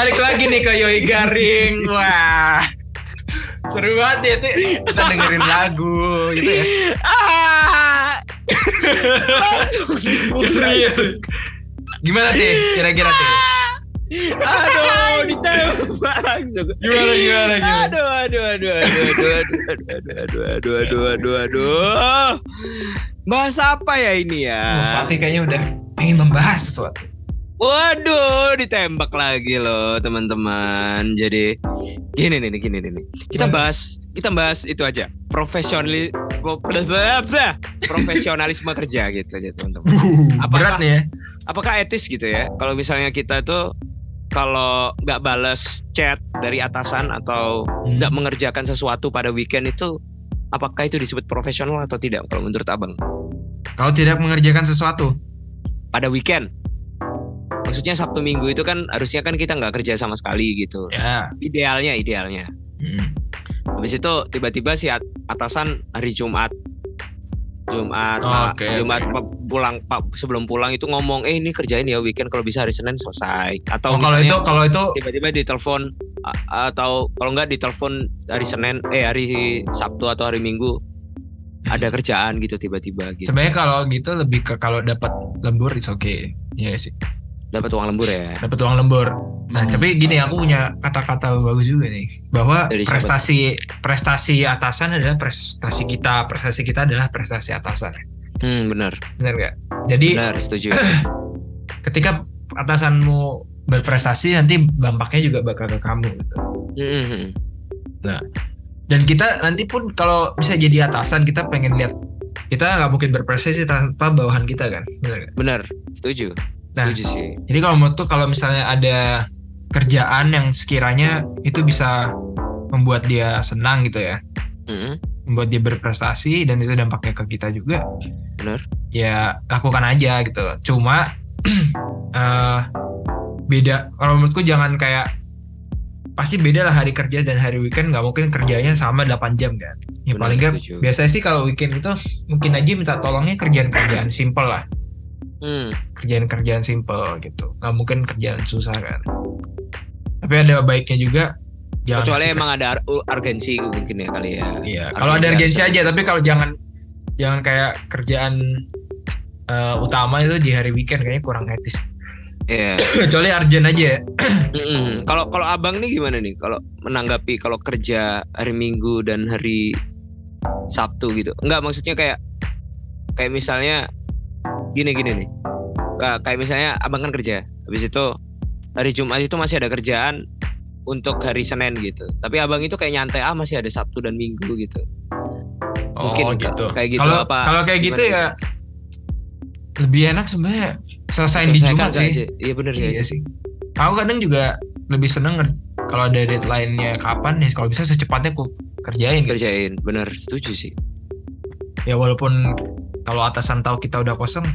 balik lagi nih ke Yoi Garing. Wah. Seru banget ya tuh kita dengerin lagu gitu ya. Ah. Real. Gimana teh? Kira-kira teh? Aduh, ditembak langsung. Gimana gimana gimana? Aduh, aduh, aduh, aduh, aduh, aduh, aduh, aduh, aduh, aduh, aduh, aduh. Bahas apa ya ini ya? Oh, Fatih kayaknya udah pengen membahas sesuatu. Waduh, ditembak lagi loh teman-teman. Jadi gini nih, gini nih. Kita bahas, kita bahas itu aja. Profesionali, profesionalisme kerja gitu aja teman-teman. Apakah- Berat nih ya. Apakah etis gitu ya? Kalau misalnya kita tuh kalau nggak balas chat dari atasan atau Hmm. nggak mengerjakan sesuatu pada weekend itu, apakah itu disebut profesional atau tidak? Kalau menurut abang, Kau tidak mengerjakan sesuatu. pada weekend. Maksudnya Sabtu Minggu itu kan harusnya kan kita nggak kerja sama sekali gitu. Ya. Idealnya, idealnya. Hmm. Habis itu tiba-tiba si at- atasan hari Jumat Jumat Oh, oke, Jumat oke. Pak, pulang Pak sebelum pulang itu ngomong eh ini kerjain ya weekend kalau bisa hari Senin selesai atau Oh, kalau itu kalau itu tiba-tiba ditelepon atau kalau nggak ditelepon hari Senin eh hari Sabtu atau hari Minggu ada kerjaan gitu tiba-tiba gitu sebenarnya kalau gitu lebih ke kalau dapat lembur it's okay. Iya sih. Dapat uang lembur ya Dapat uang lembur. Nah, Hmm. tapi gini aku punya kata-kata bagus juga nih bahwa Dari siapa? prestasi prestasi atasan adalah prestasi kita, prestasi kita adalah prestasi atasan. hmm benar Benar nggak? Jadi benar setuju ketika atasanmu berprestasi nanti dampaknya juga bakal ke kamu gitu. Hmm, hmm, Dan kita nanti pun kalau bisa jadi atasan kita pengen lihat kita nggak mungkin berprestasi tanpa bawahan kita kan. Benar benar setuju Nah. setuju sih Jadi kalau menurutku kalau misalnya ada kerjaan yang sekiranya itu bisa membuat dia senang gitu ya, Hmm, membuat dia berprestasi dan itu dampaknya ke kita juga, benar ya lakukan aja gitu. Cuma eh beda. Kalau menurutku jangan kayak pasti beda lah hari kerja dan hari weekend nggak mungkin kerjanya sama 8 jam kan. Ya Benar, paling nggak biasanya sih kalau weekend itu mungkin aja minta tolongnya kerjaan-kerjaan simple lah. Hmm, kerjaan-kerjaan simple gitu. Nggak mungkin kerjaan susah kan. Tapi ada baiknya juga jangan kecuali kasih emang ada urgensi mungkin ya kali ya. Iya. Kalau ada urgensi aja tapi kalau jangan jangan kayak kerjaan eh, utama itu di hari weekend kayaknya kurang etis. Iya. kecuali urgent aja ya. Kalau kalau abang nih gimana nih? Kalau menanggapi kalau kerja hari Minggu dan hari Sabtu gitu? Enggak maksudnya kayak kayak misalnya gini gini nih. Kayak kayak misalnya abang kan kerja, habis itu hari Jumat itu masih ada kerjaan untuk hari Senin gitu. Tapi abang itu kayak nyantai ah masih ada Sabtu dan Minggu gitu. Mungkin oh, ka- gitu kayak gitu kalau apa kalau kayak gitu ya lebih enak sebenarnya selesai di Jumat sih Iya bener ya. Iya sih. Aku kadang juga lebih seneng nger- kalau ada deadline-nya kapan ya kalau bisa secepatnya aku kerjain gitu. Kerjain, bener setuju sih. Ya walaupun kalau atasan tahu kita udah kosong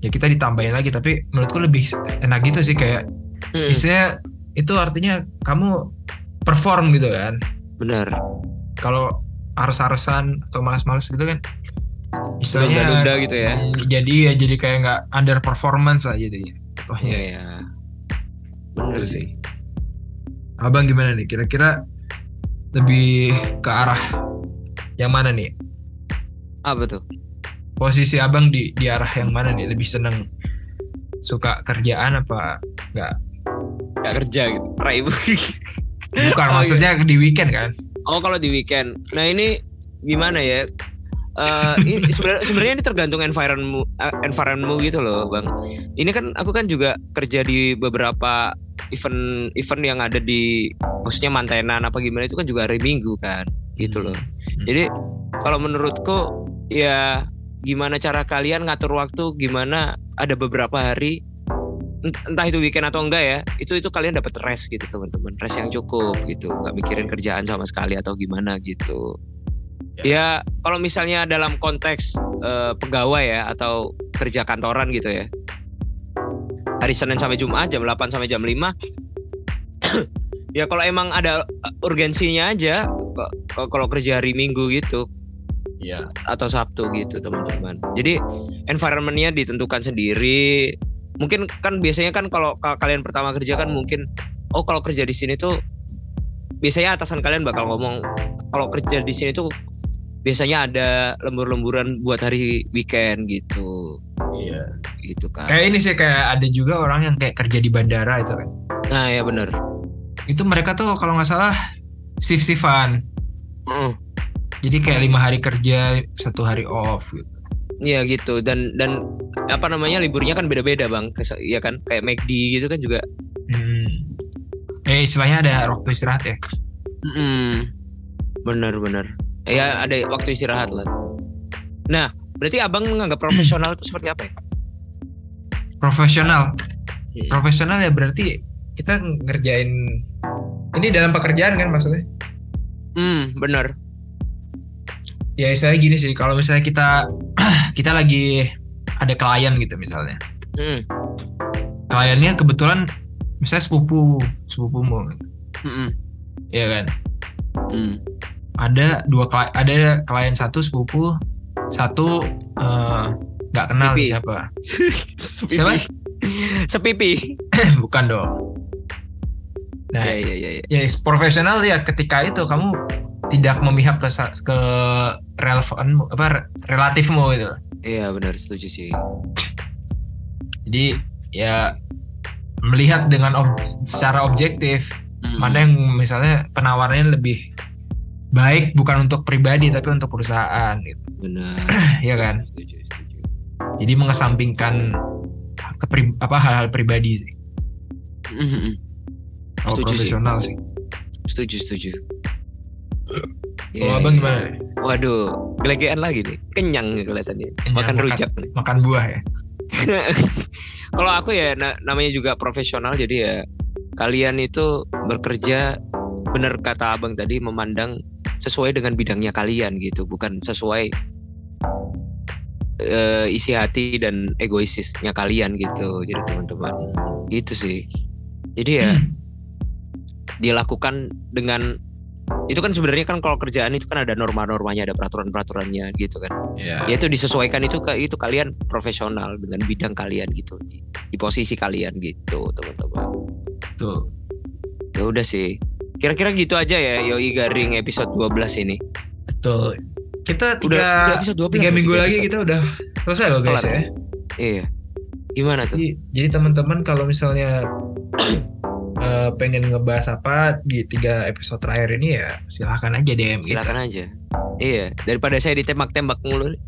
ya kita ditambahin lagi tapi menurutku lebih enak gitu sih kayak Mm, istilahnya itu artinya kamu perform gitu kan. bener. Kalau harus-harusan atau malas-malas gitu kan istilahnya Nunda-nunda gitu ya. mm, jadi ya jadi kayak nggak under performance lah jadinya. Oh Iya ya. ya. Bener sih. Abang gimana nih? Kira-kira lebih ke arah yang mana nih? Apa tuh? Posisi abang di di arah yang mana nih? Lebih seneng suka kerjaan apa nggak? Gak kerja gitu. Rai Bukan Oh, maksudnya di weekend kan? Oh kalau di weekend. Nah ini gimana ya? Eh, ini sebenarnya sebenarnya ini tergantung environmentmu eh, environmentmu gitu loh bang. Ini kan aku kan juga kerja di beberapa event event yang ada di maksudnya mantenan apa gimana itu kan juga hari Minggu kan gitu loh. Jadi kalau menurutku ya gimana cara kalian ngatur waktu gimana ada beberapa hari ent- entah itu weekend atau enggak ya itu itu kalian dapat rest gitu teman-teman. Rest yang cukup gitu. Nggak mikirin kerjaan sama sekali atau gimana gitu. Ya. Kalau misalnya dalam konteks eh, pegawai ya atau kerja kantoran gitu ya. Hari Senin sampai Jumat jam 8 sampai jam 5 ya kalau emang ada eh, urgensinya aja kalau kerja hari Minggu gitu Iya. atau Sabtu gitu teman-teman. Jadi environmentnya ditentukan sendiri. Mungkin kan biasanya kan kalau ka- kalian pertama kerja kan mungkin oh kalau kerja di sini tuh biasanya atasan kalian bakal ngomong kalau kerja di sini tuh biasanya ada lembur-lemburan buat hari weekend gitu Iya. gitu kan Kayak ini sih kayak ada juga orang yang kayak kerja di bandara itu kan. nah ya bener Itu mereka tuh kalau nggak salah shift shiftan. Mm, Jadi kayak lima hari kerja, satu hari off gitu. Iya gitu dan dan apa namanya liburnya kan beda-beda bang ya kan kayak McD gitu kan juga Hmm. Eh istilahnya ada waktu istirahat ya. Mm, bener bener ya ada waktu istirahat lah nah berarti abang menganggap profesional itu seperti apa ya Profesional. Hmm. Profesional ya berarti kita ngerjain ini dalam pekerjaan kan maksudnya. hmm bener Ya istilahnya gini sih, kalau misalnya kita kita lagi ada klien gitu misalnya. Mm, Kliennya kebetulan misalnya sepupu, sepupumu, mm, mm, ya kan? mm. Ada dua klien, ada klien satu sepupu, satu eh, nggak kenal Pipi. siapa. Sepipi. Siapa? Sepipi. Bukan dong. Nah, Ya, ya, ya, ya. ya profesional ya ketika itu kamu tidak memihak ke ke relevan apa re- relatifmu gitu. Iya benar setuju sih. Jadi ya melihat dengan ob- secara objektif Mm, mana yang misalnya penawarannya lebih baik bukan untuk pribadi tapi untuk perusahaan gitu. benar. Iya kan? Setuju, setuju. Jadi mengesampingkan kepri- apa hal-hal pribadi sih. Mm, mm, mm. Kalau Setuju sih. profesional sih. Setuju, setuju. Kalau Iya, abang iya. gimana nih? Waduh, gelegean lagi nih. Kenyang nih kelihatannya. Kenyang, makan makan- rujak nih. Makan buah ya. Kalau aku ya na- namanya juga profesional jadi ya kalian itu bekerja bener kata abang tadi memandang sesuai dengan bidangnya kalian gitu, bukan sesuai eh, isi hati dan egoisisnya kalian gitu. Jadi teman-teman gitu sih. Jadi ya dilakukan dengan itu kan sebenarnya kan kalau kerjaan itu kan ada norma-normanya, ada peraturan-peraturannya gitu kan. Iya. Ya itu disesuaikan itu itu kalian profesional dengan bidang kalian gitu di, di posisi kalian gitu teman-teman. Tuh. Ya udah sih. Kira-kira gitu aja ya Yoi Garing episode 12 ini. Betul. Kita tiga, Udah, udah episode 12 tiga minggu tiga lagi episode. kita udah selesai loh guys Kelar. ya. Iya. Gimana tuh? Jadi, jadi teman-teman kalau misalnya eh, pengen ngebahas apa di tiga episode terakhir ini ya silahkan aja DM kita. Silakan aja. Iya, daripada saya ditembak-tembak mulu.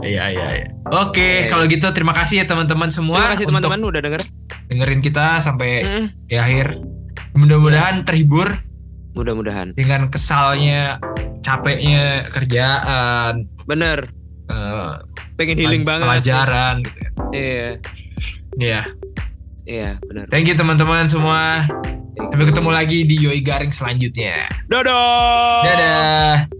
Iya iya iya. Oke, Oke. kalau gitu terima kasih ya teman-teman semua Terima kasih teman-teman udah denger. dengerin kita sampai Mm, di akhir. Mudah-mudahan terhibur Mudah-mudahan. dengan kesalnya, capeknya kerjaan, Bener. eh, Pengen healing banget. pelajaran gitu ya. Iya. Iya. Iya, bener. Thank you teman-teman semua. Sampai ketemu lagi di Yoi Garing selanjutnya. Dadah. Dadah.